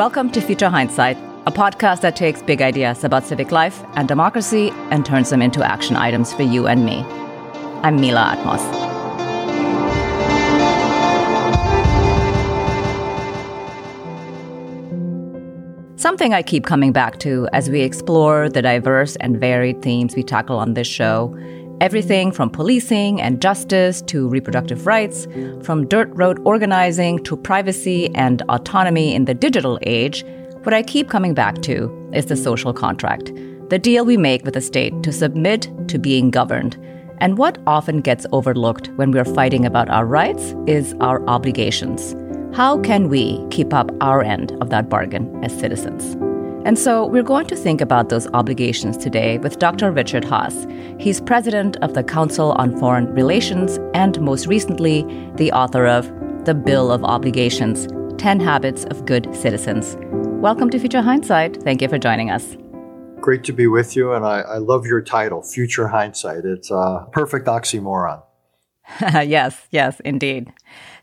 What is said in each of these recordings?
Welcome to Future Hindsight, a podcast that takes big ideas about civic life and democracy and turns them into action items for you and me. I'm Mila Atmos. Something I keep coming back to as we explore the diverse and varied themes we tackle on this show Everything from policing and justice to reproductive rights, from dirt road organizing to privacy and autonomy in the digital age, what I keep coming back to is the social contract, the deal we make with the state to submit to being governed. And what often gets overlooked when we're fighting about our rights is our obligations. How can we keep up our end of that bargain as citizens? And so we're going to think about those obligations today with Dr. Richard Haass. He's president of the Council on Foreign Relations and most recently, the author of The Bill of Obligations 10 Habits of Good Citizens. Welcome to Future Hindsight. Thank you for joining us. Great to be with you, and I, I love your title, Future Hindsight. It's a perfect oxymoron. yes, yes, indeed.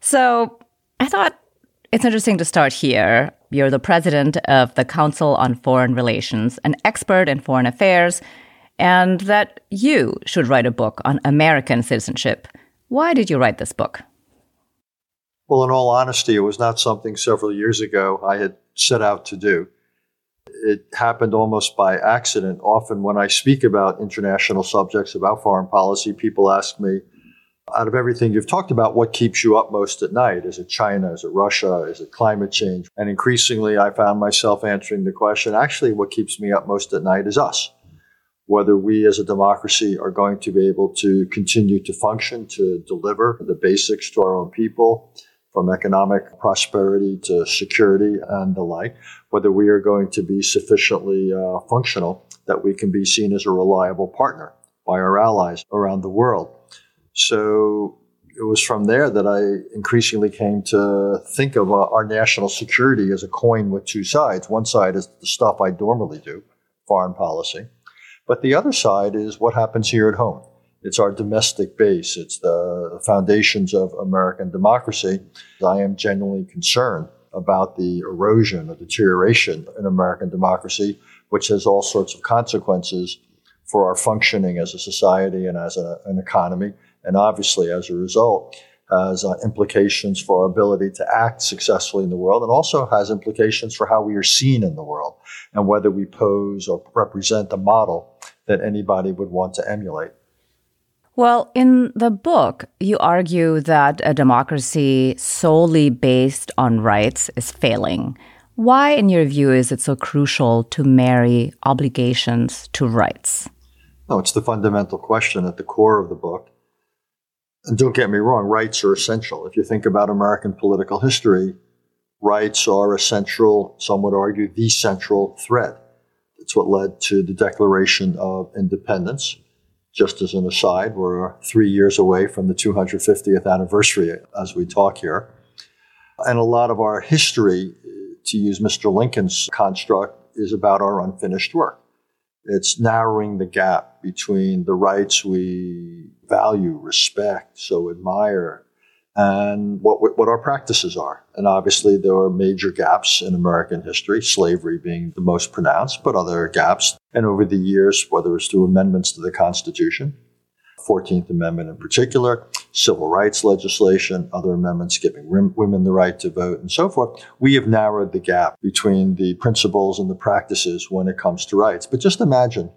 So I thought it's interesting to start here. You're the president of the Council on Foreign Relations, an expert in foreign affairs, and that you should write a book on American citizenship. Why did you write this book? Well, in all honesty, it was not something several years ago I had set out to do. It happened almost by accident. Often, when I speak about international subjects, about foreign policy, people ask me, out of everything you've talked about, what keeps you up most at night? Is it China? Is it Russia? Is it climate change? And increasingly, I found myself answering the question actually, what keeps me up most at night is us. Whether we as a democracy are going to be able to continue to function, to deliver the basics to our own people, from economic prosperity to security and the like, whether we are going to be sufficiently uh, functional that we can be seen as a reliable partner by our allies around the world. So it was from there that I increasingly came to think of uh, our national security as a coin with two sides. One side is the stuff I normally do, foreign policy, but the other side is what happens here at home. It's our domestic base. It's the foundations of American democracy. I am genuinely concerned about the erosion or deterioration in American democracy, which has all sorts of consequences for our functioning as a society and as a, an economy and obviously, as a result, has uh, implications for our ability to act successfully in the world and also has implications for how we are seen in the world and whether we pose or represent a model that anybody would want to emulate. Well, in the book, you argue that a democracy solely based on rights is failing. Why, in your view, is it so crucial to marry obligations to rights? No, it's the fundamental question at the core of the book. And don't get me wrong, rights are essential. If you think about American political history, rights are a central, some would argue, the central thread. It's what led to the Declaration of Independence. Just as an aside, we're three years away from the 250th anniversary as we talk here. And a lot of our history, to use Mr. Lincoln's construct, is about our unfinished work. It's narrowing the gap between the rights we value, respect, so admire, and what, what our practices are. And obviously, there are major gaps in American history, slavery being the most pronounced, but other gaps. And over the years, whether it's through amendments to the Constitution, 14th Amendment in particular, civil rights legislation, other amendments giving women the right to vote, and so forth, we have narrowed the gap between the principles and the practices when it comes to rights. But just imagine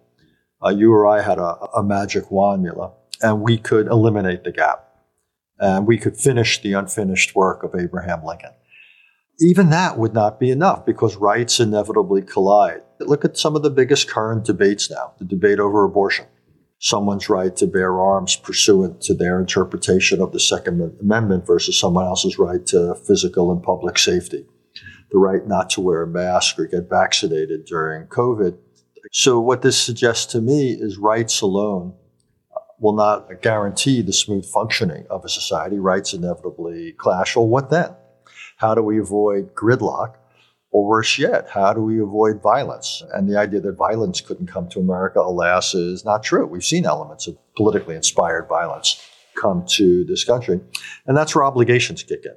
uh, you or I had a, a magic wand, and we could eliminate the gap. And we could finish the unfinished work of Abraham Lincoln. Even that would not be enough because rights inevitably collide. Look at some of the biggest current debates now the debate over abortion someone's right to bear arms pursuant to their interpretation of the Second Amendment versus someone else's right to physical and public safety. the right not to wear a mask or get vaccinated during COVID. So, what this suggests to me is rights alone will not guarantee the smooth functioning of a society. Rights inevitably clash. Well, what then? How do we avoid gridlock? Or worse yet, how do we avoid violence? And the idea that violence couldn't come to America, alas, is not true. We've seen elements of politically inspired violence come to this country. And that's where obligations kick in.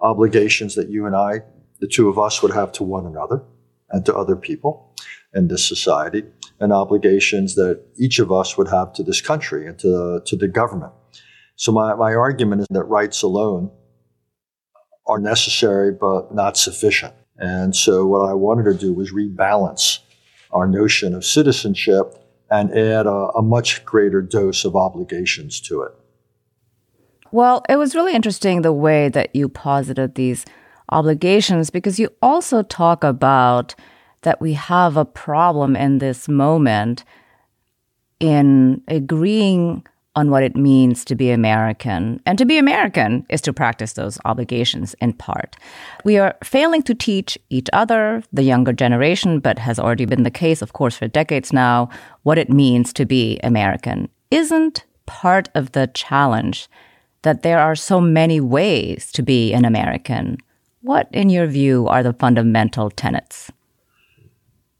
Obligations that you and I, the two of us, would have to one another and to other people in this society, and obligations that each of us would have to this country and to, to the government. So, my, my argument is that rights alone are necessary but not sufficient. And so, what I wanted to do was rebalance our notion of citizenship and add a, a much greater dose of obligations to it. Well, it was really interesting the way that you posited these obligations because you also talk about that we have a problem in this moment in agreeing on what it means to be American. And to be American is to practice those obligations in part. We are failing to teach each other, the younger generation, but has already been the case, of course, for decades now, what it means to be American. Isn't part of the challenge that there are so many ways to be an American? What, in your view, are the fundamental tenets?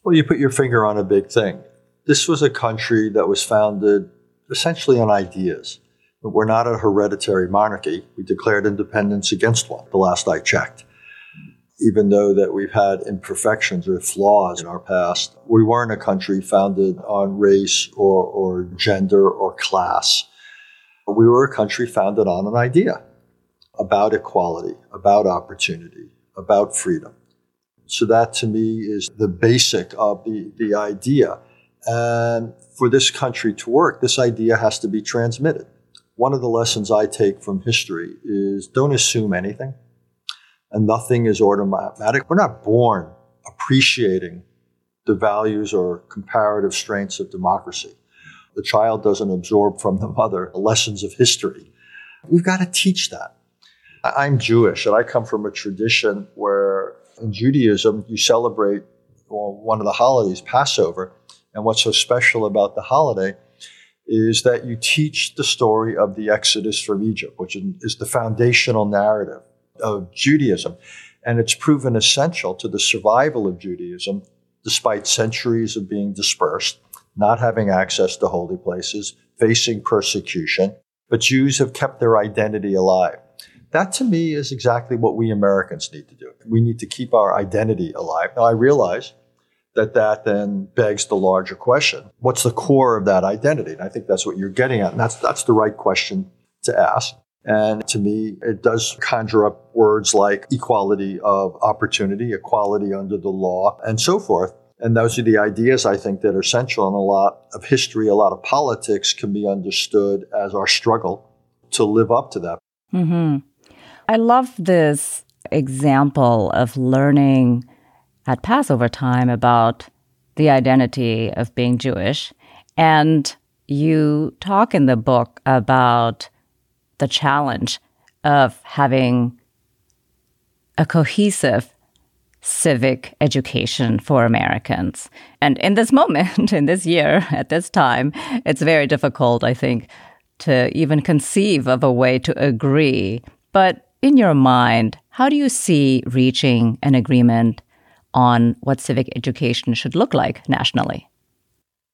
Well, you put your finger on a big thing. This was a country that was founded essentially on ideas. But we're not a hereditary monarchy. We declared independence against one, the last I checked. Even though that we've had imperfections or flaws in our past, we weren't a country founded on race or, or gender or class. We were a country founded on an idea about equality, about opportunity, about freedom. So that to me is the basic of the, the idea. And for this country to work, this idea has to be transmitted. One of the lessons I take from history is don't assume anything, and nothing is automatic. We're not born appreciating the values or comparative strengths of democracy. The child doesn't absorb from the mother the lessons of history. We've got to teach that. I'm Jewish, and I come from a tradition where in Judaism, you celebrate one of the holidays, Passover. And what's so special about the holiday is that you teach the story of the Exodus from Egypt, which is the foundational narrative of Judaism. And it's proven essential to the survival of Judaism despite centuries of being dispersed, not having access to holy places, facing persecution. But Jews have kept their identity alive. That to me is exactly what we Americans need to do. We need to keep our identity alive. Now, I realize that that then begs the larger question what's the core of that identity? And I think that's what you're getting at. And that's, that's the right question to ask. And to me, it does conjure up words like equality of opportunity, equality under the law, and so forth. And those are the ideas I think that are central in a lot of history, a lot of politics can be understood as our struggle to live up to that. Mm-hmm. I love this example of learning at Passover time about the identity of being Jewish. And you talk in the book about the challenge of having a cohesive civic education for Americans. And in this moment, in this year, at this time, it's very difficult, I think, to even conceive of a way to agree. But in your mind, how do you see reaching an agreement on what civic education should look like nationally?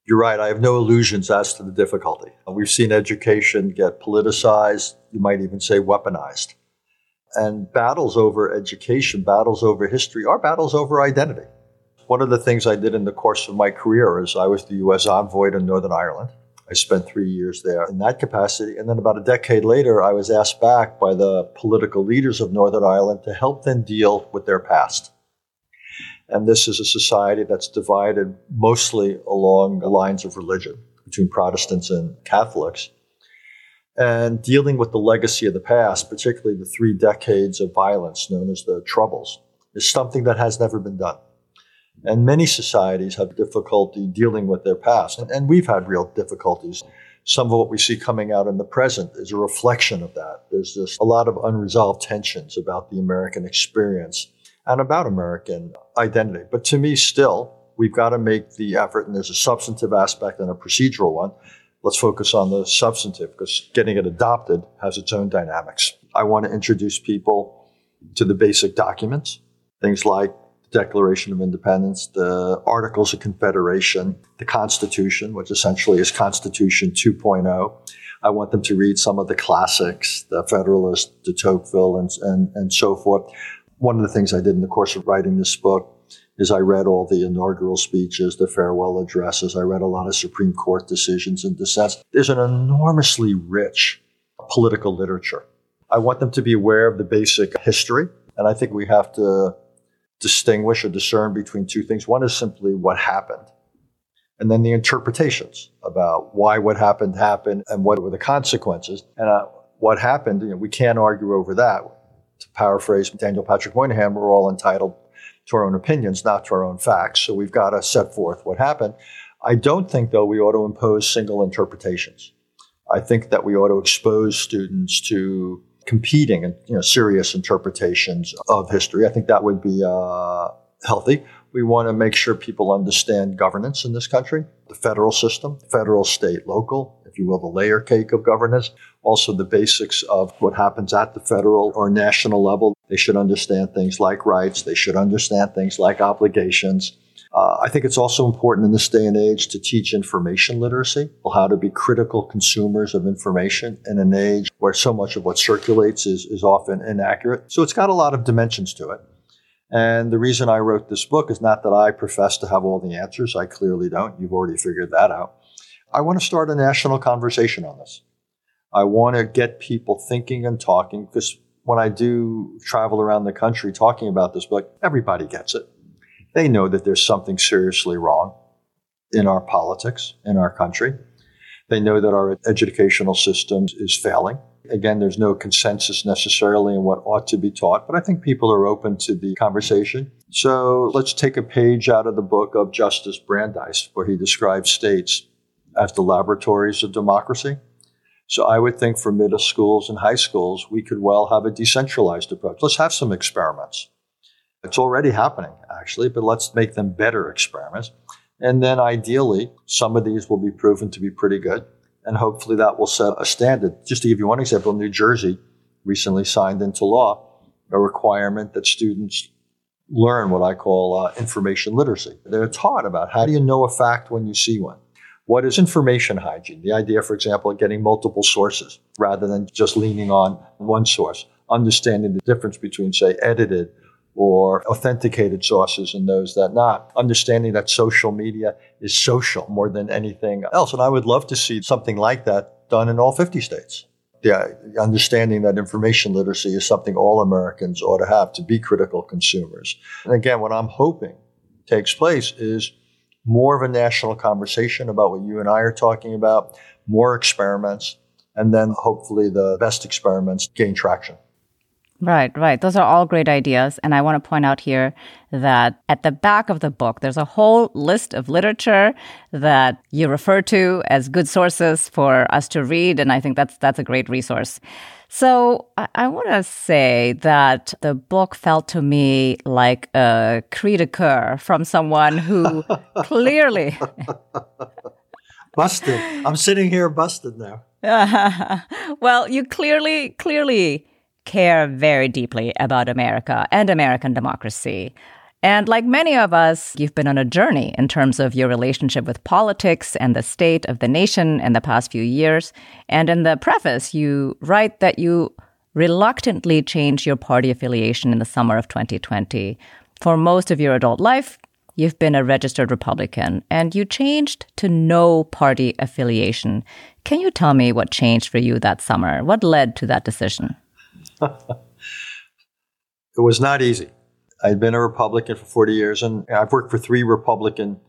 You're right. I have no illusions as to the difficulty. We've seen education get politicized, you might even say weaponized. And battles over education, battles over history, are battles over identity. One of the things I did in the course of my career is I was the U.S. envoy to Northern Ireland. I spent three years there in that capacity. And then about a decade later, I was asked back by the political leaders of Northern Ireland to help them deal with their past. And this is a society that's divided mostly along the lines of religion between Protestants and Catholics. And dealing with the legacy of the past, particularly the three decades of violence known as the Troubles, is something that has never been done. And many societies have difficulty dealing with their past. And, and, we've had real difficulties. Some of what we see coming out in the present is a reflection of that. There's just a lot of unresolved tensions about the American experience. And about American identity. But to me, still, we've got to make the effort, and there's a substantive aspect and a procedural one. Let's focus on the substantive because getting it adopted has its own dynamics. I want to introduce people to the basic documents, things like the Declaration of Independence, the Articles of Confederation, the Constitution, which essentially is Constitution 2.0. I want them to read some of the classics, the Federalist, de Tocqueville, and, and, and so forth. One of the things I did in the course of writing this book is I read all the inaugural speeches, the farewell addresses. I read a lot of Supreme Court decisions and dissents. There's an enormously rich political literature. I want them to be aware of the basic history. And I think we have to distinguish or discern between two things. One is simply what happened, and then the interpretations about why what happened happened and what were the consequences. And uh, what happened, you know, we can't argue over that. To paraphrase Daniel Patrick Moynihan, we're all entitled to our own opinions, not to our own facts. So we've got to set forth what happened. I don't think, though, we ought to impose single interpretations. I think that we ought to expose students to competing and you know, serious interpretations of history. I think that would be uh, healthy. We want to make sure people understand governance in this country, the federal system, federal, state, local, if you will, the layer cake of governance, also the basics of what happens at the federal or national level. They should understand things like rights. They should understand things like obligations. Uh, I think it's also important in this day and age to teach information literacy, how to be critical consumers of information in an age where so much of what circulates is, is often inaccurate. So it's got a lot of dimensions to it. And the reason I wrote this book is not that I profess to have all the answers. I clearly don't. You've already figured that out. I want to start a national conversation on this. I want to get people thinking and talking because when I do travel around the country talking about this book, everybody gets it. They know that there's something seriously wrong in our politics, in our country. They know that our educational system is failing. Again, there's no consensus necessarily in what ought to be taught, but I think people are open to the conversation. So let's take a page out of the book of Justice Brandeis, where he describes states as the laboratories of democracy. So I would think for middle schools and high schools, we could well have a decentralized approach. Let's have some experiments. It's already happening, actually, but let's make them better experiments. And then ideally, some of these will be proven to be pretty good. And hopefully that will set a standard. Just to give you one example, New Jersey recently signed into law a requirement that students learn what I call uh, information literacy. They're taught about how do you know a fact when you see one? What is information hygiene? The idea, for example, of getting multiple sources rather than just leaning on one source. Understanding the difference between, say, edited or authenticated sources and those that not. Understanding that social media is social more than anything else. And I would love to see something like that done in all 50 states. The uh, understanding that information literacy is something all Americans ought to have to be critical consumers. And again, what I'm hoping takes place is more of a national conversation about what you and I are talking about, more experiments, and then hopefully the best experiments gain traction. Right, right. Those are all great ideas. And I want to point out here that at the back of the book, there's a whole list of literature that you refer to as good sources for us to read. And I think that's, that's a great resource. So I, I want to say that the book felt to me like a cri de coeur from someone who clearly busted. I'm sitting here busted now. well, you clearly, clearly care very deeply about America and American democracy. And like many of us, you've been on a journey in terms of your relationship with politics and the state of the nation in the past few years. And in the preface, you write that you reluctantly changed your party affiliation in the summer of 2020. For most of your adult life, you've been a registered Republican and you changed to no party affiliation. Can you tell me what changed for you that summer? What led to that decision? it was not easy. I'd been a Republican for 40 years, and I've worked for three Republican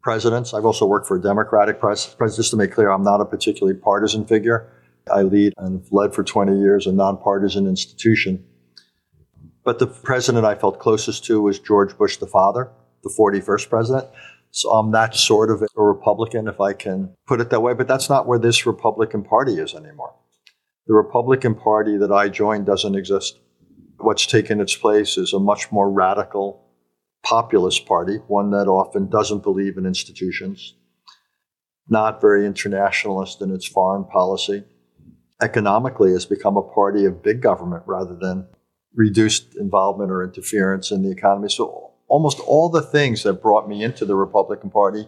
presidents. I've also worked for a Democratic president. Just to make clear, I'm not a particularly partisan figure. I lead and led for 20 years a nonpartisan institution. But the president I felt closest to was George Bush the father, the 41st president. So I'm that sort of a Republican, if I can put it that way. But that's not where this Republican Party is anymore. The Republican Party that I joined doesn't exist. What's taken its place is a much more radical populist party, one that often doesn't believe in institutions, not very internationalist in its foreign policy. Economically, has become a party of big government rather than reduced involvement or interference in the economy. So almost all the things that brought me into the Republican Party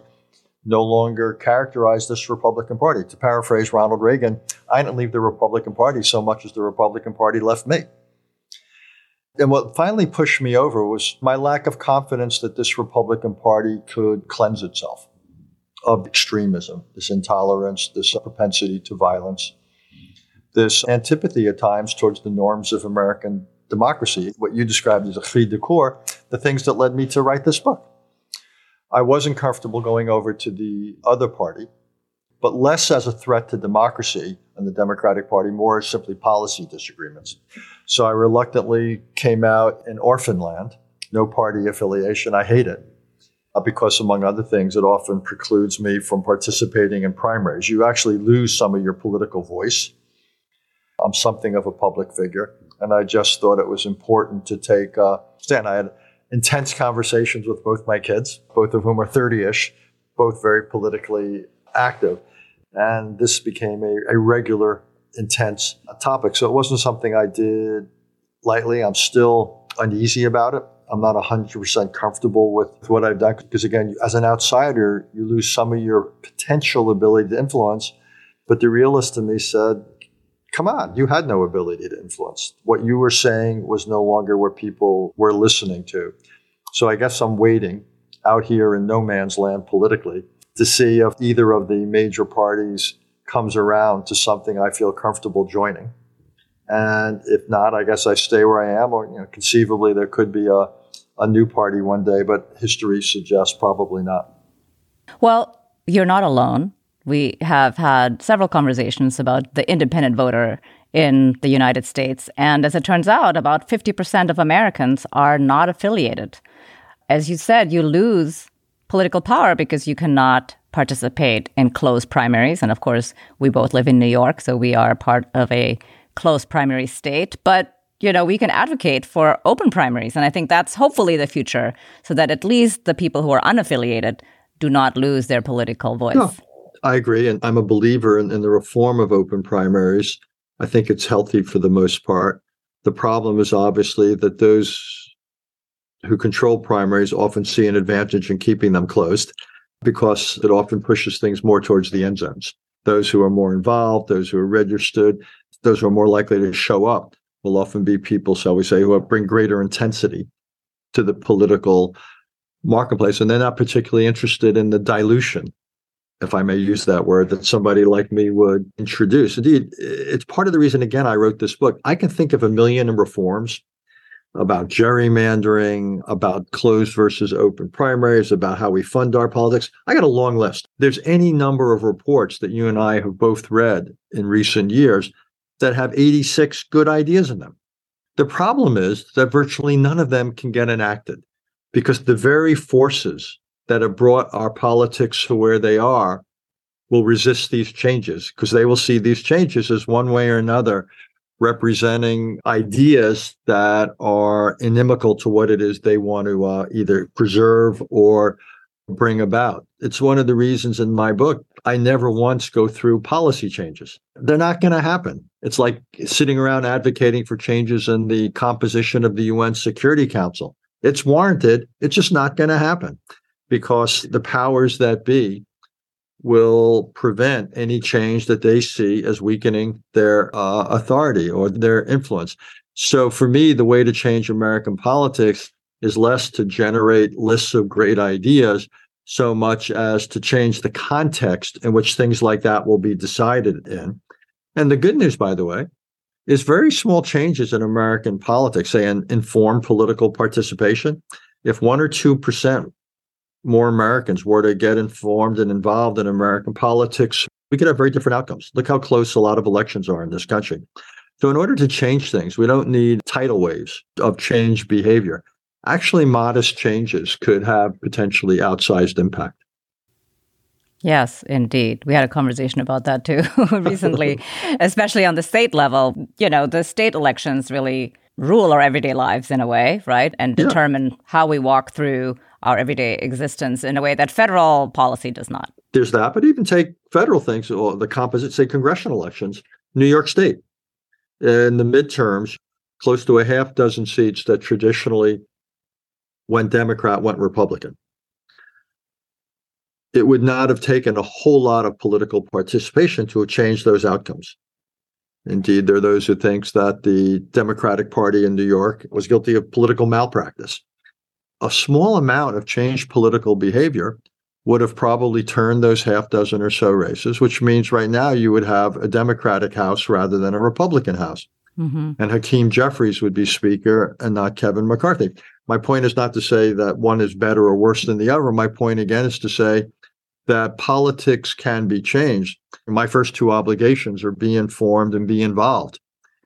no longer characterize this Republican Party. To paraphrase Ronald Reagan, I didn't leave the Republican Party so much as the Republican Party left me. And what finally pushed me over was my lack of confidence that this Republican Party could cleanse itself of extremism, this intolerance, this propensity to violence, this antipathy at times towards the norms of American democracy, what you described as a cri de coeur, the things that led me to write this book. I wasn't comfortable going over to the other party, but less as a threat to democracy and the Democratic Party, more as simply policy disagreements. So I reluctantly came out in orphan land, no party affiliation. I hate it uh, because, among other things, it often precludes me from participating in primaries. You actually lose some of your political voice. I'm something of a public figure, and I just thought it was important to take a uh, stand. I had intense conversations with both my kids, both of whom are 30 ish, both very politically active. And this became a, a regular, intense topic. So it wasn't something I did lightly. I'm still uneasy about it. I'm not 100% comfortable with what I've done because, again, as an outsider, you lose some of your potential ability to influence. But the realist in me said, come on, you had no ability to influence. What you were saying was no longer what people were listening to. So I guess I'm waiting out here in no man's land politically to see if either of the major parties comes around to something I feel comfortable joining. And if not, I guess I stay where I am, or you know, conceivably there could be a, a new party one day, but history suggests probably not. Well, you're not alone. We have had several conversations about the independent voter in the United States. And as it turns out, about 50% of Americans are not affiliated. As you said, you lose political power because you cannot participate in closed primaries. And of course, we both live in New York, so we are part of a closed primary state. But you know, we can advocate for open primaries. And I think that's hopefully the future so that at least the people who are unaffiliated do not lose their political voice. No, I agree. And I'm a believer in, in the reform of open primaries. I think it's healthy for the most part. The problem is obviously that those who control primaries often see an advantage in keeping them closed because it often pushes things more towards the end zones. Those who are more involved, those who are registered, those who are more likely to show up will often be people, shall we say, who bring greater intensity to the political marketplace. And they're not particularly interested in the dilution if I may use that word, that somebody like me would introduce. Indeed, it's part of the reason, again, I wrote this book. I can think of a million reforms about gerrymandering, about closed versus open primaries, about how we fund our politics. I got a long list. There's any number of reports that you and I have both read in recent years that have 86 good ideas in them. The problem is that virtually none of them can get enacted because the very forces that have brought our politics to where they are will resist these changes because they will see these changes as one way or another representing ideas that are inimical to what it is they want to uh, either preserve or bring about. It's one of the reasons in my book I never once go through policy changes. They're not going to happen. It's like sitting around advocating for changes in the composition of the UN Security Council. It's warranted, it's just not going to happen because the powers that be will prevent any change that they see as weakening their uh, authority or their influence. So, for me, the way to change American politics is less to generate lists of great ideas so much as to change the context in which things like that will be decided in. And the good news, by the way, is very small changes in American politics, say in informed political participation. If one or 2% more Americans were to get informed and involved in American politics, we could have very different outcomes. Look how close a lot of elections are in this country. So, in order to change things, we don't need tidal waves of change behavior. Actually, modest changes could have potentially outsized impact. Yes, indeed. We had a conversation about that too recently, especially on the state level. You know, the state elections really rule our everyday lives in a way, right? And determine yeah. how we walk through our everyday existence in a way that federal policy does not. There's that, but even take federal things, or the composite, say, congressional elections, New York State. In the midterms, close to a half dozen seats that traditionally went Democrat, went Republican. It would not have taken a whole lot of political participation to change those outcomes. Indeed, there are those who think that the Democratic Party in New York was guilty of political malpractice. A small amount of changed political behavior would have probably turned those half dozen or so races, which means right now you would have a Democratic House rather than a Republican House. Mm-hmm. And Hakeem Jeffries would be Speaker and not Kevin McCarthy. My point is not to say that one is better or worse than the other. My point again is to say that politics can be changed. My first two obligations are be informed and be involved.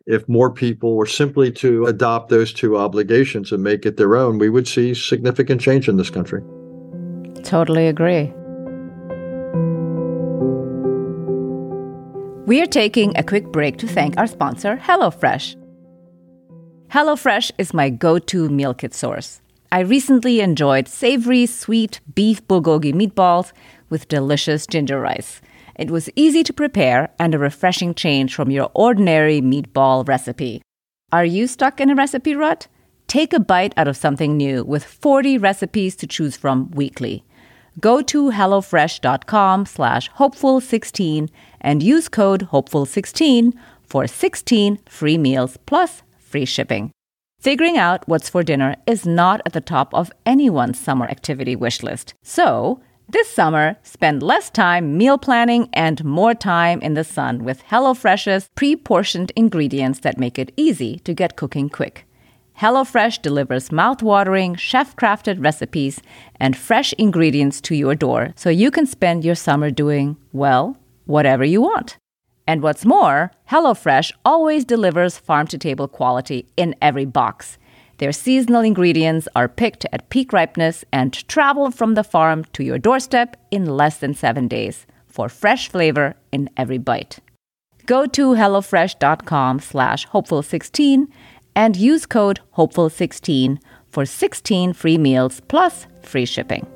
If more people were simply to adopt those two obligations and make it their own, we would see significant change in this country. Totally agree. We are taking a quick break to thank our sponsor, HelloFresh. HelloFresh is my go to meal kit source. I recently enjoyed savory, sweet beef bulgogi meatballs with delicious ginger rice. It was easy to prepare and a refreshing change from your ordinary meatball recipe. Are you stuck in a recipe rut? Take a bite out of something new with 40 recipes to choose from weekly. Go to hellofresh.com slash hopeful16 and use code hopeful16 for 16 free meals plus free shipping. Figuring out what's for dinner is not at the top of anyone's summer activity wish list. So, this summer, spend less time meal planning and more time in the sun with HelloFresh's pre portioned ingredients that make it easy to get cooking quick. HelloFresh delivers mouth-watering, chef-crafted recipes and fresh ingredients to your door so you can spend your summer doing, well, whatever you want. And what's more, HelloFresh always delivers farm-to-table quality in every box. Their seasonal ingredients are picked at peak ripeness and travel from the farm to your doorstep in less than 7 days for fresh flavor in every bite. Go to hellofresh.com/hopeful16 and use code HOPEFUL16 for 16 free meals plus free shipping.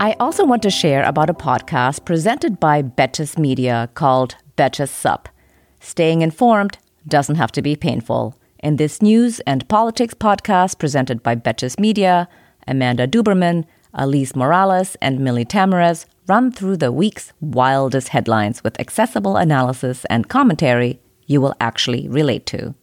I also want to share about a podcast presented by Betches Media called Betches Sup. Staying informed doesn't have to be painful. In this news and politics podcast presented by Betches Media, Amanda Duberman, Elise Morales, and Millie Tamarez run through the week's wildest headlines with accessible analysis and commentary you will actually relate to.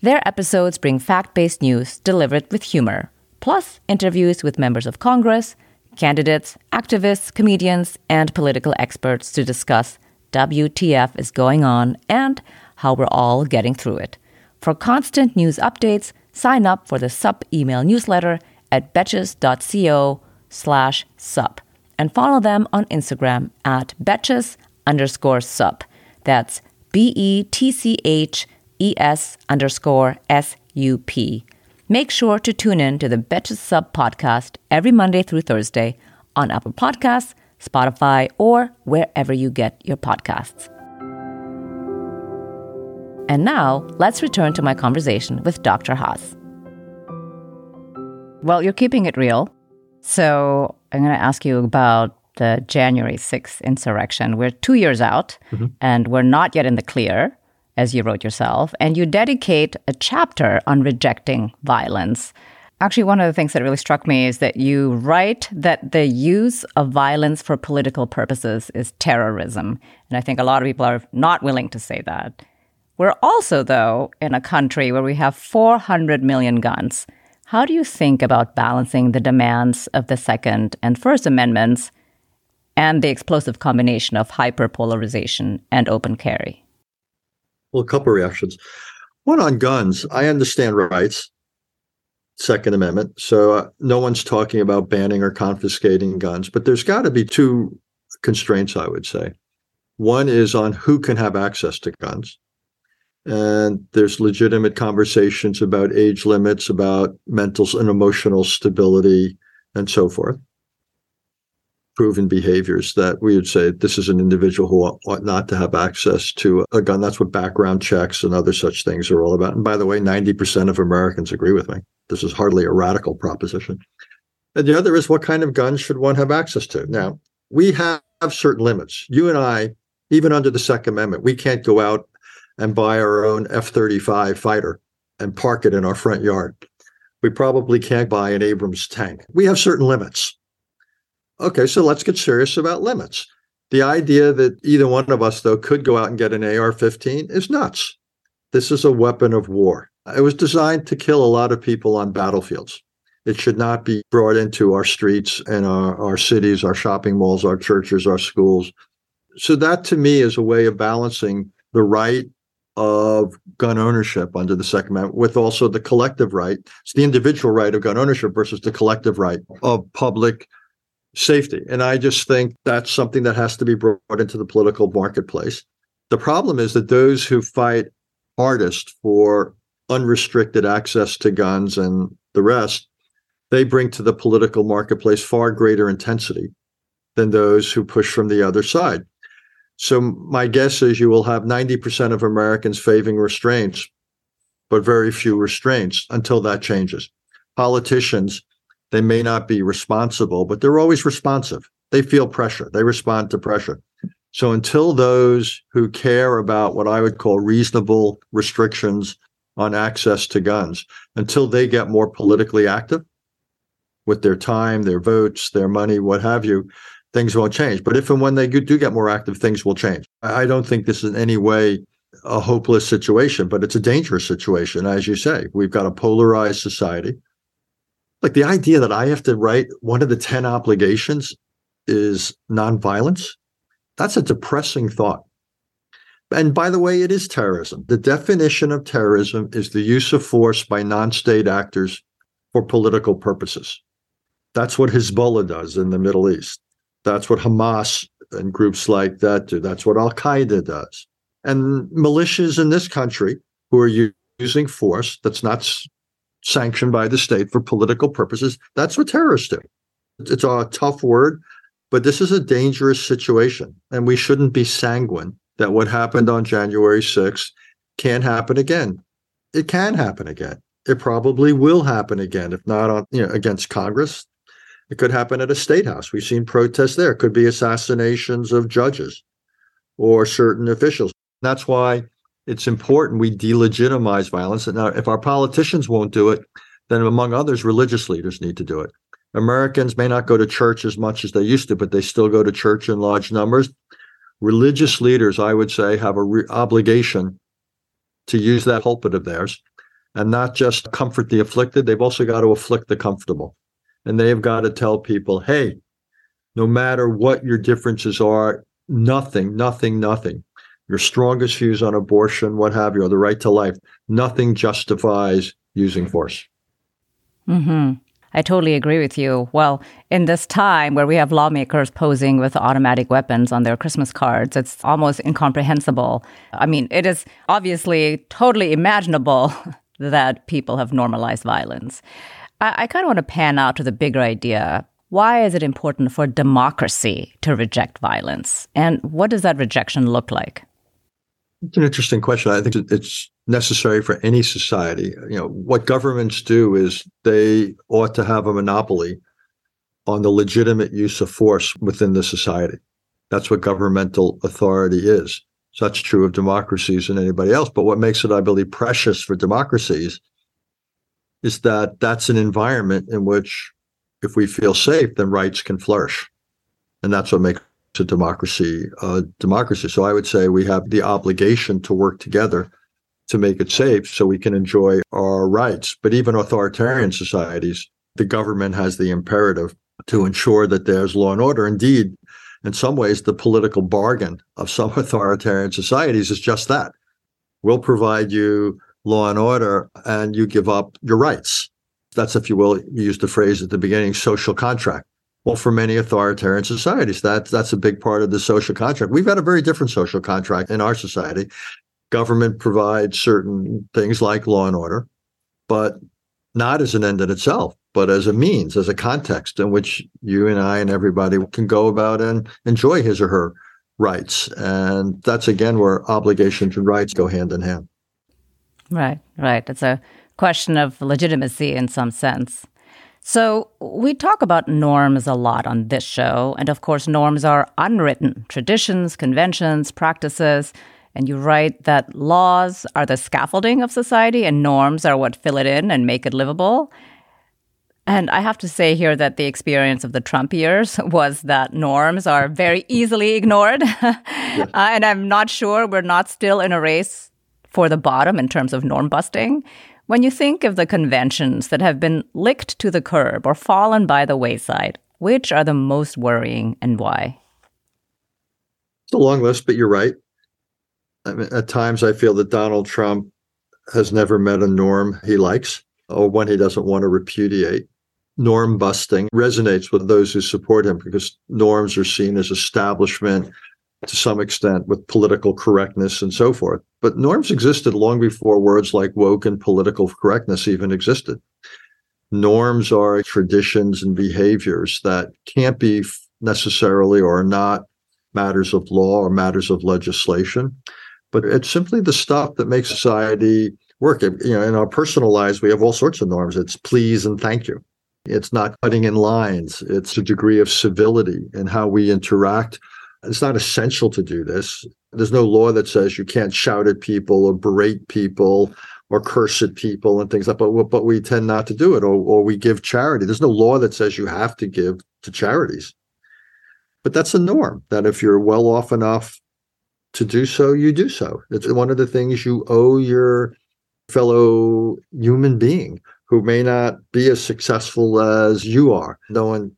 Their episodes bring fact based news delivered with humor, plus interviews with members of Congress, candidates, activists, comedians, and political experts to discuss WTF is going on and how we're all getting through it. For constant news updates, sign up for the SUP email newsletter at betches.co slash sup and follow them on Instagram at betches underscore sup. That's B E T C H E S underscore S U P. Make sure to tune in to the Betches Sup podcast every Monday through Thursday on Apple Podcasts, Spotify, or wherever you get your podcasts. And now, let's return to my conversation with Dr. Haass. Well, you're keeping it real. So I'm going to ask you about the January 6th insurrection. We're two years out mm-hmm. and we're not yet in the clear, as you wrote yourself. And you dedicate a chapter on rejecting violence. Actually, one of the things that really struck me is that you write that the use of violence for political purposes is terrorism. And I think a lot of people are not willing to say that. We're also, though, in a country where we have 400 million guns. How do you think about balancing the demands of the Second and First Amendments and the explosive combination of hyperpolarization and open carry? Well, a couple reactions. One on guns. I understand rights, Second Amendment. So uh, no one's talking about banning or confiscating guns, but there's got to be two constraints, I would say. One is on who can have access to guns and there's legitimate conversations about age limits, about mental and emotional stability, and so forth. proven behaviors that we would say this is an individual who ought not to have access to a gun. That's what background checks and other such things are all about. And by the way, 90% of Americans agree with me. This is hardly a radical proposition. And the other is what kind of guns should one have access to? Now, we have certain limits. You and I, even under the Second Amendment, we can't go out and buy our own F 35 fighter and park it in our front yard. We probably can't buy an Abrams tank. We have certain limits. Okay, so let's get serious about limits. The idea that either one of us, though, could go out and get an AR 15 is nuts. This is a weapon of war. It was designed to kill a lot of people on battlefields. It should not be brought into our streets and our, our cities, our shopping malls, our churches, our schools. So, that to me is a way of balancing the right of gun ownership under the Second Amendment with also the collective right. It's the individual right of gun ownership versus the collective right of public safety. And I just think that's something that has to be brought into the political marketplace. The problem is that those who fight hardest for unrestricted access to guns and the rest, they bring to the political marketplace far greater intensity than those who push from the other side. So my guess is you will have 90% of Americans favoring restraints, but very few restraints until that changes. Politicians, they may not be responsible, but they're always responsive. They feel pressure. They respond to pressure. So until those who care about what I would call reasonable restrictions on access to guns, until they get more politically active with their time, their votes, their money, what have you, things won't change. But if and when they do get more active, things will change. I don't think this is in any way a hopeless situation, but it's a dangerous situation, as you say. We've got a polarized society. Like the idea that I have to write one of the 10 obligations is nonviolence, that's a depressing thought. And by the way, it is terrorism. The definition of terrorism is the use of force by non state actors for political purposes. That's what Hezbollah does in the Middle East. That's what Hamas and groups like that do. That's what Al Qaeda does. And militias in this country who are using force that's not sanctioned by the state for political purposes, that's what terrorists do. It's a tough word, but this is a dangerous situation. And we shouldn't be sanguine that what happened on January 6th can't happen again. It can happen again. It probably will happen again, if not on you know against Congress, it could happen at a state house. We've seen protests there. It could be assassinations of judges or certain officials. That's why it's important we delegitimize violence. And now, if our politicians won't do it, then among others, religious leaders need to do it. Americans may not go to church as much as they used to, but they still go to church in large numbers. Religious leaders, I would say, have a re- obligation to use that pulpit of theirs and not just comfort the afflicted, they've also got to afflict the comfortable and they have got to tell people, hey, no matter what your differences are, nothing, nothing, nothing, your strongest views on abortion, what have you, or the right to life, nothing justifies using force. Hmm. I totally agree with you. Well, in this time where we have lawmakers posing with automatic weapons on their Christmas cards, it's almost incomprehensible. I mean, it is obviously totally imaginable that people have normalized violence. I, I kind of want to pan out to the bigger idea. Why is it important for democracy to reject violence? And what does that rejection look like? It's an interesting question. I think it's necessary for any society. You know, what governments do is they ought to have a monopoly on the legitimate use of force within the society. That's what governmental authority is. So that's true of democracies and anybody else. But what makes it, I believe, precious for democracies is that that's an environment in which if we feel safe, then rights can flourish. And that's what makes a democracy a democracy. So I would say we have the obligation to work together to make it safe so we can enjoy our rights. But even authoritarian societies, the government has the imperative to ensure that there's law and order. Indeed, in some ways, the political bargain of some authoritarian societies is just that. We'll provide you law and order and you give up your rights. That's, if you will, used the phrase at the beginning, social contract. Well, for many authoritarian societies, that, that's a big part of the social contract. We've got a very different social contract in our society. Government provides certain things like law and order, but not as an end in itself, but as a means, as a context in which you and I and everybody can go about and enjoy his or her rights. And that's again where obligations and rights go hand in hand. Right, right. It's a question of legitimacy in some sense. So, we talk about norms a lot on this show. And of course, norms are unwritten traditions, conventions, practices. And you write that laws are the scaffolding of society and norms are what fill it in and make it livable. And I have to say here that the experience of the Trump years was that norms are very easily ignored. uh, and I'm not sure we're not still in a race for the bottom in terms of norm busting. When you think of the conventions that have been licked to the curb or fallen by the wayside, which are the most worrying and why? It's a long list, but you're right. I mean, at times, I feel that Donald Trump has never met a norm he likes or one he doesn't want to repudiate. Norm busting resonates with those who support him because norms are seen as establishment to some extent with political correctness and so forth. But norms existed long before words like woke and political correctness even existed. Norms are traditions and behaviors that can't be necessarily or not matters of law or matters of legislation but it's simply the stuff that makes society work. You know, in our personal lives, we have all sorts of norms. It's please and thank you. It's not cutting in lines. It's a degree of civility in how we interact. It's not essential to do this. There's no law that says you can't shout at people or berate people or curse at people and things like that. But, but we tend not to do it or, or we give charity. There's no law that says you have to give to charities. But that's a norm that if you're well off enough to do so, you do so. It's one of the things you owe your fellow human being who may not be as successful as you are. No one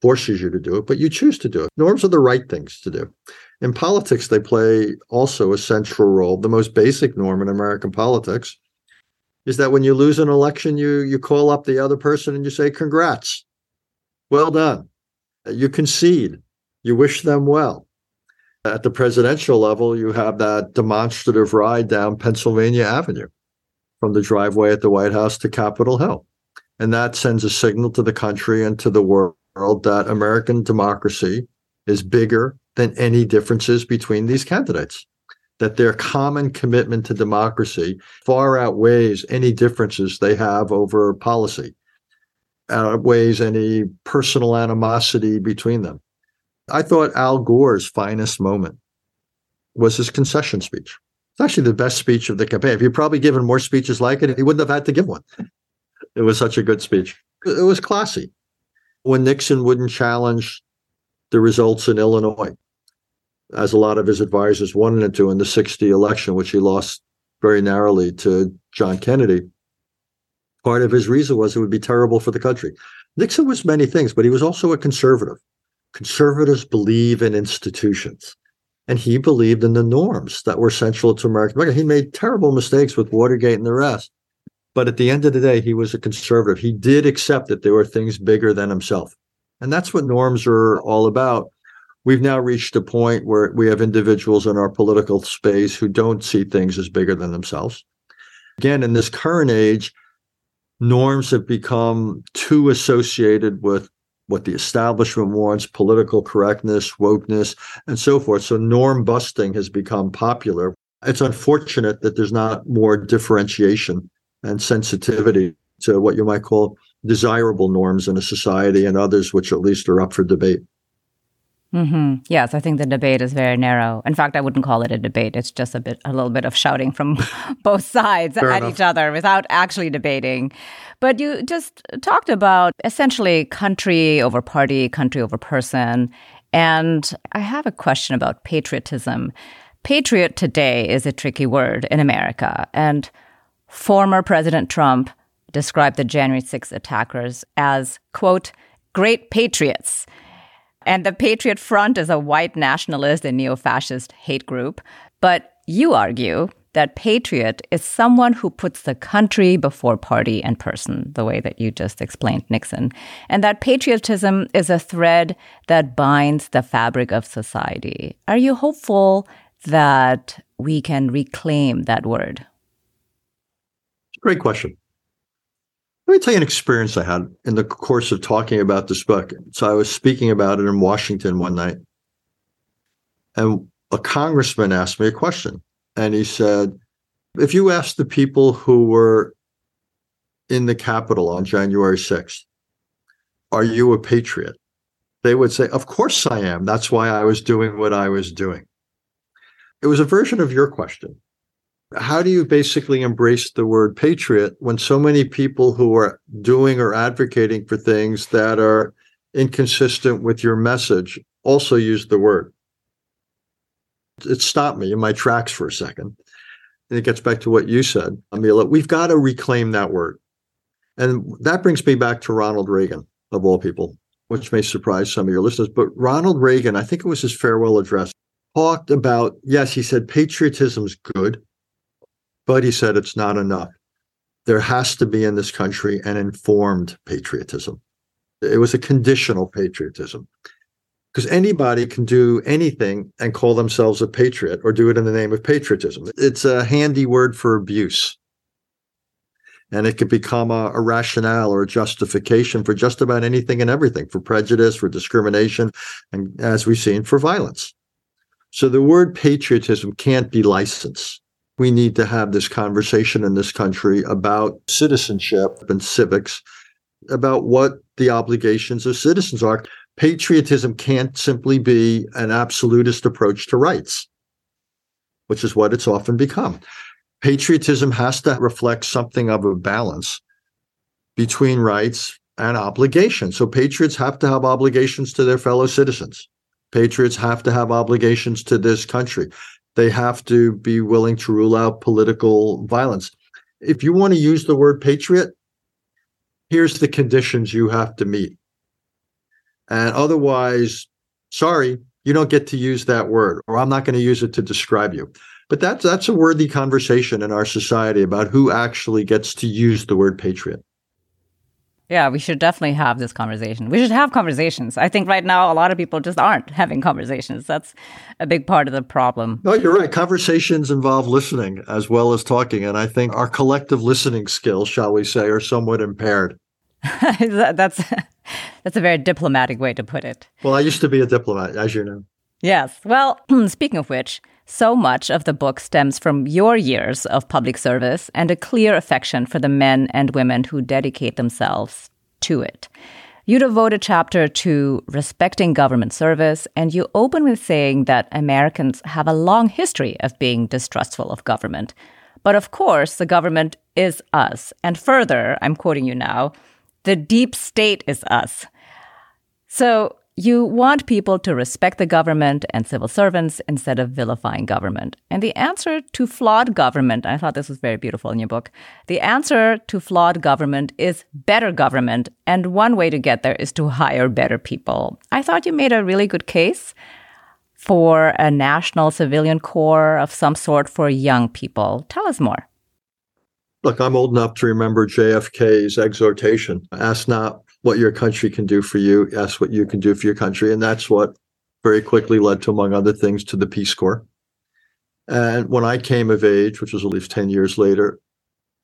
forces you to do it, but you choose to do it. Norms are the right things to do. In politics, they play also a central role. The most basic norm in American politics is that when you lose an election, you you call up the other person and you say, "Congrats, well done." You concede. You wish them well. At the presidential level, you have that demonstrative ride down Pennsylvania Avenue from the driveway at the White House to Capitol Hill. And that sends a signal to the country and to the world that American democracy is bigger than any differences between these candidates. That their common commitment to democracy far outweighs any differences they have over policy, outweighs any personal animosity between them. I thought Al Gore's finest moment was his concession speech. It's actually the best speech of the campaign. If he'd probably given more speeches like it, he wouldn't have had to give one. It was such a good speech. It was classy. When Nixon wouldn't challenge the results in Illinois, as a lot of his advisors wanted to in the 60 election, which he lost very narrowly to John Kennedy, part of his reason was it would be terrible for the country. Nixon was many things, but he was also a conservative conservatives believe in institutions. And he believed in the norms that were central to American. He made terrible mistakes with Watergate and the rest. But at the end of the day, he was a conservative. He did accept that there were things bigger than himself. And that's what norms are all about. We've now reached a point where we have individuals in our political space who don't see things as bigger than themselves. Again, in this current age, norms have become too associated with what the establishment wants, political correctness, wokeness, and so forth. So norm busting has become popular. It's unfortunate that there's not more differentiation and sensitivity to what you might call desirable norms in a society and others which at least are up for debate. Mm-hmm. Yes, I think the debate is very narrow. In fact, I wouldn't call it a debate. It's just a bit, a little bit of shouting from both sides at enough. each other without actually debating. But you just talked about essentially country over party, country over person. And I have a question about patriotism. Patriot today is a tricky word in America. And former President Trump described the January 6th attackers as, quote, great patriots. And the Patriot Front is a white nationalist and neo fascist hate group. But you argue that patriot is someone who puts the country before party and person, the way that you just explained, Nixon. And that patriotism is a thread that binds the fabric of society. Are you hopeful that we can reclaim that word? Great question. Let me tell you an experience I had in the course of talking about this book. So I was speaking about it in Washington one night, and a congressman asked me a question. And he said, If you ask the people who were in the Capitol on January 6th, are you a patriot? They would say, Of course I am. That's why I was doing what I was doing. It was a version of your question. How do you basically embrace the word patriot when so many people who are doing or advocating for things that are inconsistent with your message also use the word? It stopped me in my tracks for a second. And it gets back to what you said, Amila. We've got to reclaim that word. And that brings me back to Ronald Reagan, of all people, which may surprise some of your listeners. But Ronald Reagan, I think it was his farewell address, talked about yes, he said patriotism's good, but he said it's not enough. There has to be in this country an informed patriotism. It was a conditional patriotism because anybody can do anything and call themselves a patriot or do it in the name of patriotism. It's a handy word for abuse. And it could become a, a, rationale or a justification for just about anything and everything for prejudice, for discrimination, and as we've seen, for violence. So the word patriotism can't be license. We need to have this conversation in this country about citizenship and civics, about what the obligations of citizens are. Patriotism can't simply be an absolutist approach to rights, which is what it's often become. Patriotism has to reflect something of a balance between rights and obligations. So patriots have to have obligations to their fellow citizens. Patriots have to have obligations to this country. They have to be willing to rule out political violence. If you want to use the word patriot, here's the conditions you have to meet. And otherwise, sorry, you don't get to use that word, or I'm not going to use it to describe you. But that's that's a worthy conversation in our society about who actually gets to use the word patriot. Yeah, we should definitely have this conversation. We should have conversations. I think right now a lot of people just aren't having conversations. That's a big part of the problem. No, you're right. Conversations involve listening as well as talking. And I think our collective listening skills, shall we say, are somewhat impaired. that's that's a very diplomatic way to put it. Well, I used to be a diplomat, as you know. Yes. Well, speaking of which, so much of the book stems from your years of public service and a clear affection for the men and women who dedicate themselves to it. You devote a chapter to respecting government service, and you open with saying that Americans have a long history of being distrustful of government. But of course, the government is us. And further, I'm quoting you now, the deep state is us. So you want people to respect the government and civil servants instead of vilifying government. And the answer to flawed government, I thought this was very beautiful in your book. The answer to flawed government is better government. And one way to get there is to hire better people. I thought you made a really good case for a national civilian corps of some sort for young people. Tell us more. Look, I'm old enough to remember JFK's exhortation ask not what your country can do for you. Ask what you can do for your country. And that's what very quickly led to, among other things, to the Peace Corps. And when I came of age, which was at least 10 years later,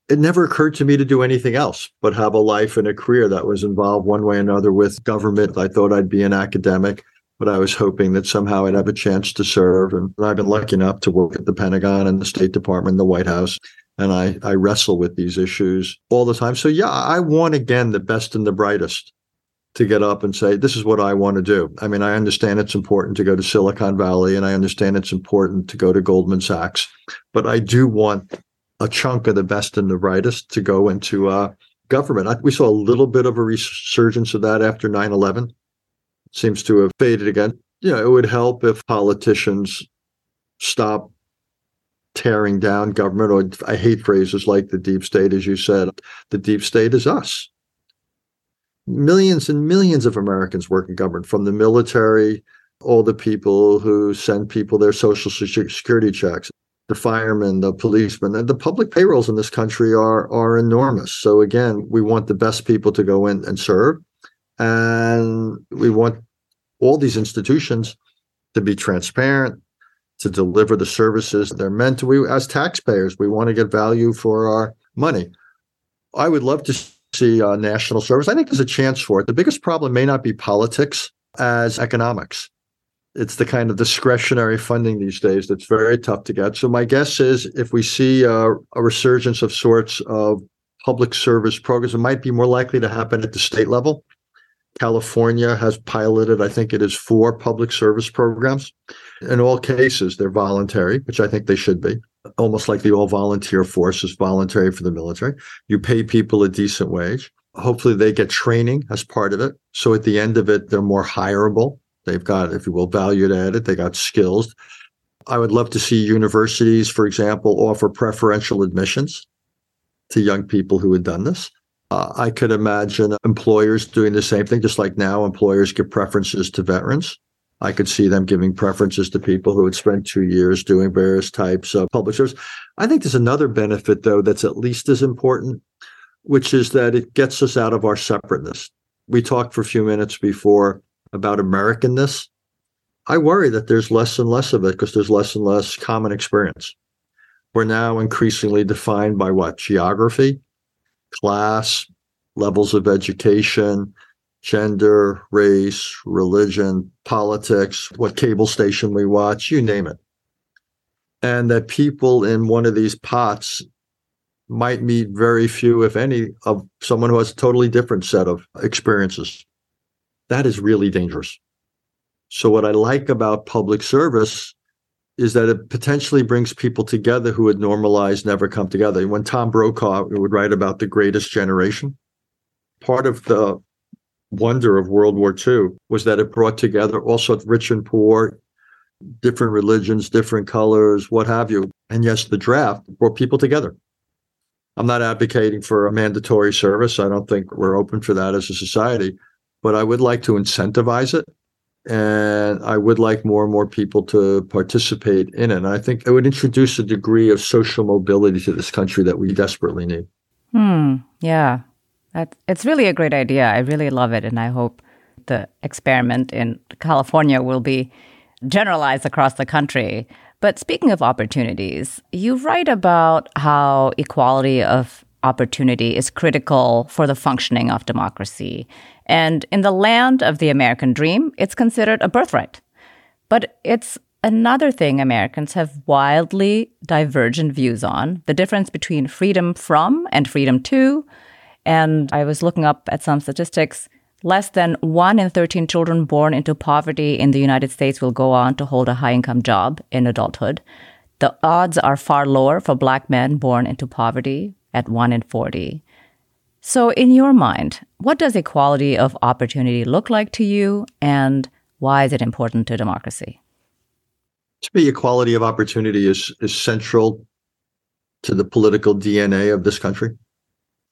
it never occurred to me to do anything else but have a life and a career that was involved one way or another with government. I thought I'd be an academic, but I was hoping that somehow I'd have a chance to serve. And I've been lucky enough to work at the Pentagon and the State Department, and the White House and I, I wrestle with these issues all the time. So yeah, I want again the best and the brightest to get up and say, this is what I want to do. I mean, I understand it's important to go to Silicon Valley and I understand it's important to go to Goldman Sachs, but I do want a chunk of the best and the brightest to go into uh, government. I, we saw a little bit of a resurgence of that after 9 11. Seems to have faded again. You know, it would help if politicians stop tearing down government, or I hate phrases like the deep state, as you said. The deep state is us. Millions and millions of Americans work in government, from the military, all the people who send people their social security checks, the firemen, the policemen, and the public payrolls in this country are are enormous. So again, we want the best people to go in and serve, and we want all these institutions to be transparent, to deliver the services they're meant to. We, as taxpayers, we want to get value for our money. I would love to see uh, national service. I think there's a chance for it. The biggest problem may not be politics as economics. It's the kind of discretionary funding these days that's very tough to get. So my guess is if we see a resurgence of sorts of public service programs, it might be more likely to happen at the state level. California has piloted, I think it is four public service programs. In all cases, they're voluntary, which I think they should be almost like the all volunteer force is voluntary for the military. You pay people a decent wage. Hopefully, they get training as part of it. So at the end of it, they're more hireable. They've got, if you will, value added. They got skills. I would love to see universities, for example, offer preferential admissions to young people who had done this. Uh, I could imagine employers doing the same thing, just like now employers give preferences to veterans. I could see them giving preferences to people who had spent two years doing various types of public service. I think there's another benefit, though, that's at least as important, which is that it gets us out of our separateness. We talked for a few minutes before about Americanness. I worry that there's less and less of it because there's less and less common experience. We're now increasingly defined by what? Geography, class, levels of education, gender, race, religion, politics, what cable station we watch, you name it. And that people in one of these pots might meet very few, if any, of someone who has a totally different set of experiences. That is really dangerous. So, what I like about public service is that it potentially brings people together who would normalize never come together. When Tom Brokaw would write about the greatest generation, part of the wonder of World War II was that it brought together all also rich and poor, different religions, different colors, what have you. And yes, the draft brought people together. I'm not advocating for a mandatory service. I don't think we're open for that as a society, but I would like to incentivize it. And I would like more and more people to participate in it. And I think it would introduce a degree of social mobility to this country that we desperately need. Hmm. Yeah. That, it's really a great idea. I really love it. And I hope the experiment in California will be generalized across the country. But speaking of opportunities, you write about how equality of opportunity is critical for the functioning of democracy. And in the land of the American dream, it's considered a birthright. But it's another thing Americans have wildly divergent views on the difference between freedom from and freedom to, and I was looking up at some statistics. Less than one in 13 children born into poverty in the United States will go on to hold a high income job in adulthood. The odds are far lower for black men born into poverty at 1 in 40. So, in your mind, what does equality of opportunity look like to you, and why is it important to democracy? To me, equality of opportunity is, is central to the political DNA of this country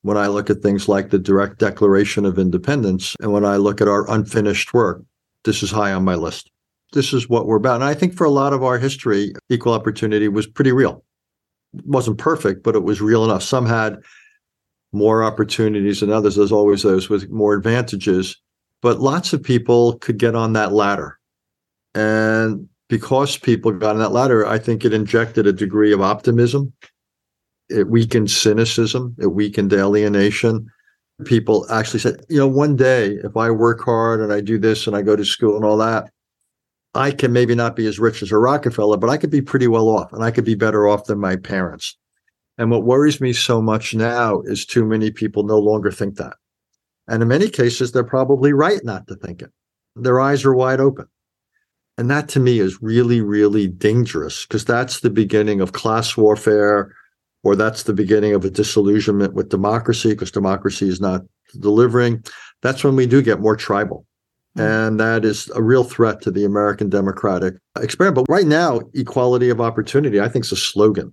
when I look at things like the direct declaration of independence and when I look at our unfinished work, this is high on my list. This is what we're about. And I think for a lot of our history, equal opportunity was pretty real. It wasn't perfect, but it was real enough. Some had more opportunities than others. There's always those with more advantages, but lots of people could get on that ladder. And because people got on that ladder, I think it injected a degree of optimism it weakened cynicism, it weakened alienation. People actually said, you know, one day if I work hard and I do this and I go to school and all that, I can maybe not be as rich as a Rockefeller, but I could be pretty well off and I could be better off than my parents. And what worries me so much now is too many people no longer think that. And in many cases, they're probably right not to think it. Their eyes are wide open. And that to me is really, really dangerous because that's the beginning of class warfare, or that's the beginning of a disillusionment with democracy because democracy is not delivering, that's when we do get more tribal. Hmm. And that is a real threat to the American democratic experiment. But right now, equality of opportunity, I think, is a slogan.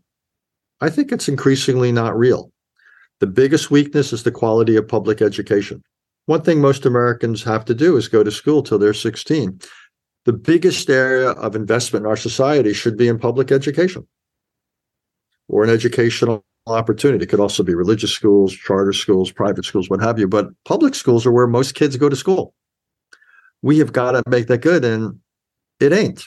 I think it's increasingly not real. The biggest weakness is the quality of public education. One thing most Americans have to do is go to school till they're 16. The biggest area of investment in our society should be in public education or an educational opportunity. It could also be religious schools, charter schools, private schools, what have you. But public schools are where most kids go to school. We have got to make that good, and it ain't.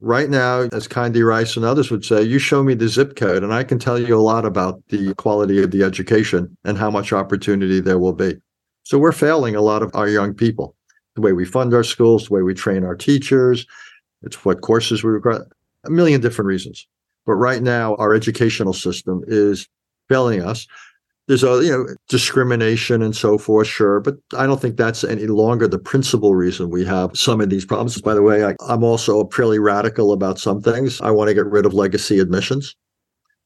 Right now, as Condi Rice and others would say, you show me the zip code and I can tell you a lot about the quality of the education and how much opportunity there will be. So we're failing a lot of our young people. The way we fund our schools, the way we train our teachers, it's what courses we require, a million different reasons. But right now, our educational system is failing us there's a you know discrimination and so forth sure but i don't think that's any longer the principal reason we have some of these problems. By the way I, i'm also pretty radical about some things. I want to get rid of legacy admissions.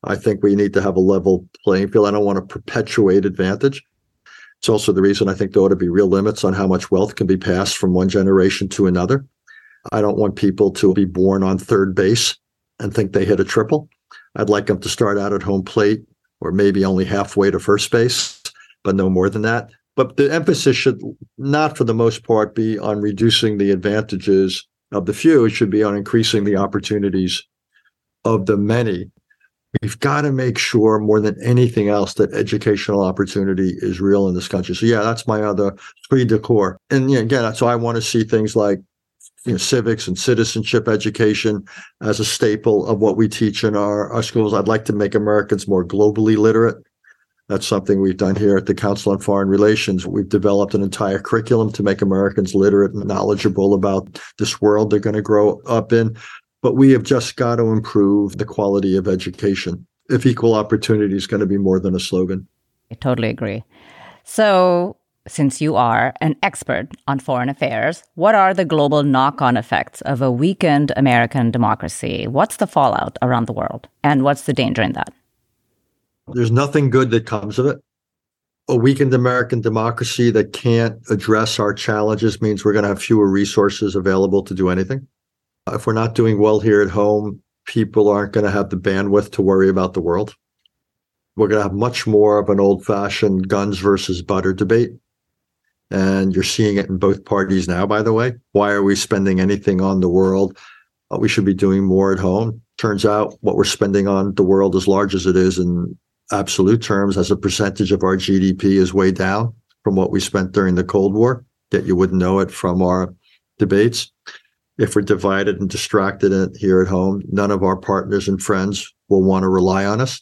I think we need to have a level playing field. I don't want to perpetuate advantage. It's also the reason i think there ought to be real limits on how much wealth can be passed from one generation to another. I don't want people to be born on third base and think they hit a triple. I'd like them to start out at home plate or maybe only halfway to first base, but no more than that. But the emphasis should not, for the most part, be on reducing the advantages of the few. It should be on increasing the opportunities of the many. We've got to make sure more than anything else that educational opportunity is real in this country. So yeah, that's my other cri de coeur. And yeah, again, so I want to see things like you know, civics and citizenship education as a staple of what we teach in our, our schools. I'd like to make Americans more globally literate. That's something we've done here at the Council on Foreign Relations. We've developed an entire curriculum to make Americans literate and knowledgeable about this world they're going to grow up in. But we have just got to improve the quality of education if equal opportunity is going to be more than a slogan. I totally agree. So, since you are an expert on foreign affairs, what are the global knock on effects of a weakened American democracy? What's the fallout around the world? And what's the danger in that? There's nothing good that comes of it. A weakened American democracy that can't address our challenges means we're going to have fewer resources available to do anything. If we're not doing well here at home, people aren't going to have the bandwidth to worry about the world. We're going to have much more of an old fashioned guns versus butter debate and you're seeing it in both parties now, by the way. Why are we spending anything on the world? Uh, we should be doing more at home. Turns out what we're spending on the world, as large as it is in absolute terms, as a percentage of our GDP, is way down from what we spent during the Cold War. Yet you wouldn't know it from our debates. If we're divided and distracted here at home, none of our partners and friends will want to rely on us.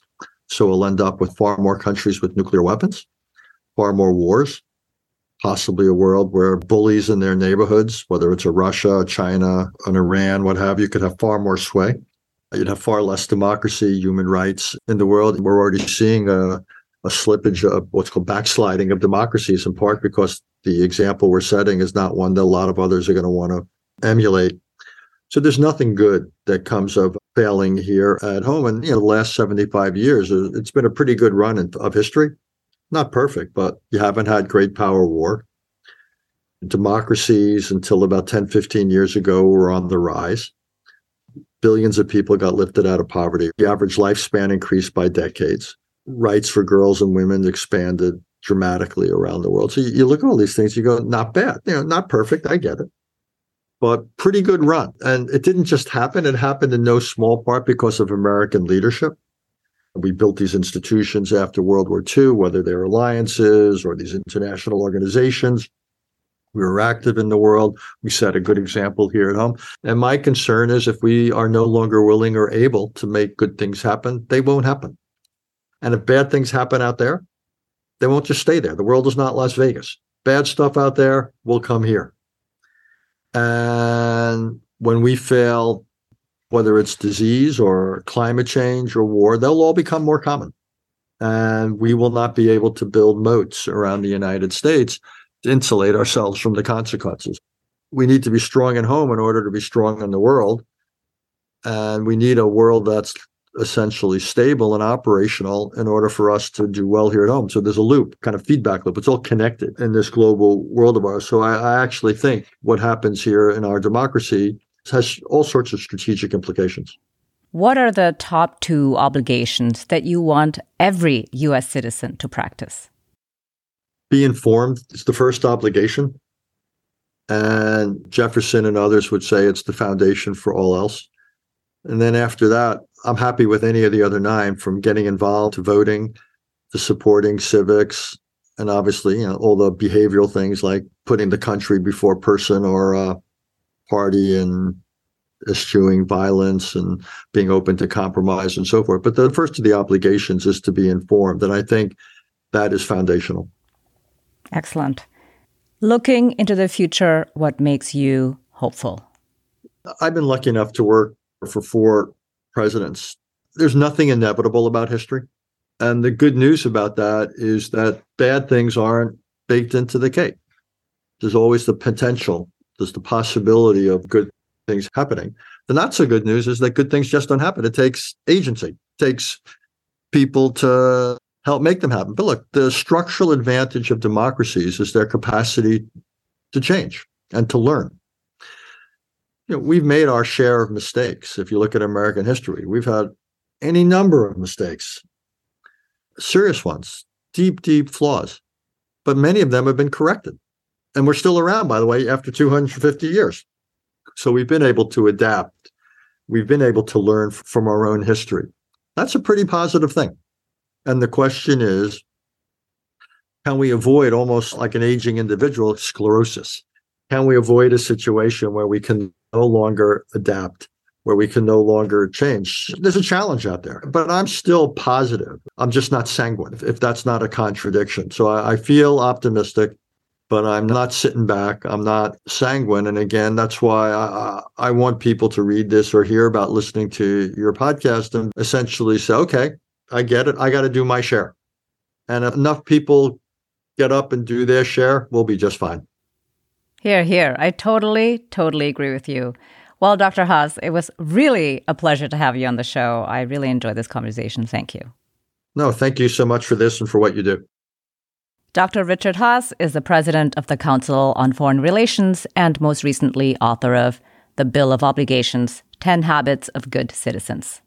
So we'll end up with far more countries with nuclear weapons, far more wars, possibly a world where bullies in their neighborhoods, whether it's a Russia, a China, an Iran, what have you, could have far more sway. You'd have far less democracy, human rights in the world. We're already seeing a, a slippage of what's called backsliding of democracies, in part because the example we're setting is not one that a lot of others are going to want to emulate. So there's nothing good that comes of failing here at home. And you know, the last 75 years, uh, it's been a pretty good run of history not perfect, but you haven't had great power war. Democracies until about 10, 15 years ago were on the rise. Billions of people got lifted out of poverty. The average lifespan increased by decades. Rights for girls and women expanded dramatically around the world. So you, you look at all these things, you go, not bad. You know, not perfect. I get it. But pretty good run. And it didn't just happen. It happened in no small part because of American leadership we built these institutions after World War II, whether they're alliances or these international organizations. We were active in the world. We set a good example here at home. And my concern is if we are no longer willing or able to make good things happen, they won't happen. And if bad things happen out there, they won't just stay there. The world is not Las Vegas. Bad stuff out there will come here. And when we fail whether it's disease or climate change or war, they'll all become more common. And we will not be able to build moats around the United States to insulate ourselves from the consequences. We need to be strong at home in order to be strong in the world. And we need a world that's essentially stable and operational in order for us to do well here at home. So there's a loop, kind of feedback loop. It's all connected in this global world of ours. So I, I actually think what happens here in our democracy has all sorts of strategic implications. What are the top two obligations that you want every US citizen to practice? Be informed is the first obligation. And Jefferson and others would say it's the foundation for all else. And then after that, I'm happy with any of the other nine from getting involved to voting to supporting civics and obviously you know all the behavioral things like putting the country before person or uh, party and eschewing violence and being open to compromise and so forth. But the first of the obligations is to be informed. And I think that is foundational. Excellent. Looking into the future, what makes you hopeful? I've been lucky enough to work for four presidents. There's nothing inevitable about history. And the good news about that is that bad things aren't baked into the cake. There's always the potential, there's the possibility of good things happening. The not so good news is that good things just don't happen. It takes agency, it takes people to help make them happen. But look, the structural advantage of democracies is their capacity to change and to learn. You know, we've made our share of mistakes. If you look at American history, we've had any number of mistakes, serious ones, deep, deep flaws, but many of them have been corrected. And we're still around, by the way, after 250 years. So we've been able to adapt. We've been able to learn from our own history. That's a pretty positive thing. And the question is can we avoid almost like an aging individual sclerosis? Can we avoid a situation where we can no longer adapt, where we can no longer change? There's a challenge out there, but I'm still positive. I'm just not sanguine, if that's not a contradiction. So I, feel optimistic but I'm not sitting back. I'm not sanguine. And again, that's why I, I want people to read this or hear about listening to your podcast and essentially say, okay, I get it. I got to do my share. And if enough people get up and do their share, we'll be just fine. Here, here. I totally, totally agree with you. Well, Dr. Haass, it was really a pleasure to have you on the show. I really enjoyed this conversation. Thank you. No, thank you so much for this and for what you do. Dr. Richard Haass is the president of the Council on Foreign Relations and most recently author of The Bill of Obligations 10 Habits of Good Citizens.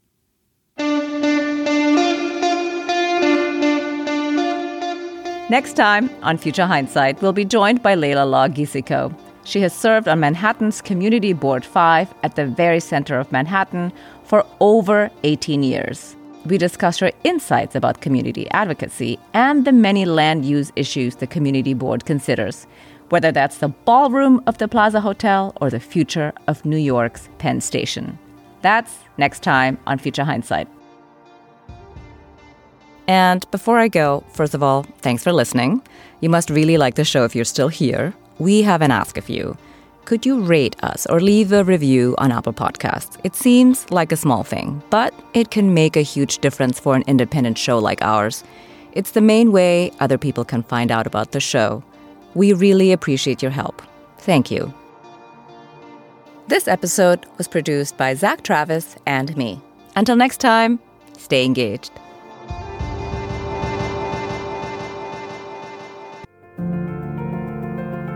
Next time on Future Hindsight, we'll be joined by Layla Law-Gisiko. She has served on Manhattan's Community Board 5 at the very center of Manhattan for over 18 years. We discuss her insights about community advocacy and the many land use issues the community board considers, whether that's the ballroom of the Plaza Hotel or the future of New York's Penn Station. That's next time on Future Hindsight. And before I go, first of all, thanks for listening. You must really like the show if you're still here. We have an ask of you could you rate us or leave a review on Apple Podcasts? It seems like a small thing, but it can make a huge difference for an independent show like ours. It's the main way other people can find out about the show. We really appreciate your help. Thank you. This episode was produced by Zach Travis and me. Until next time, stay engaged.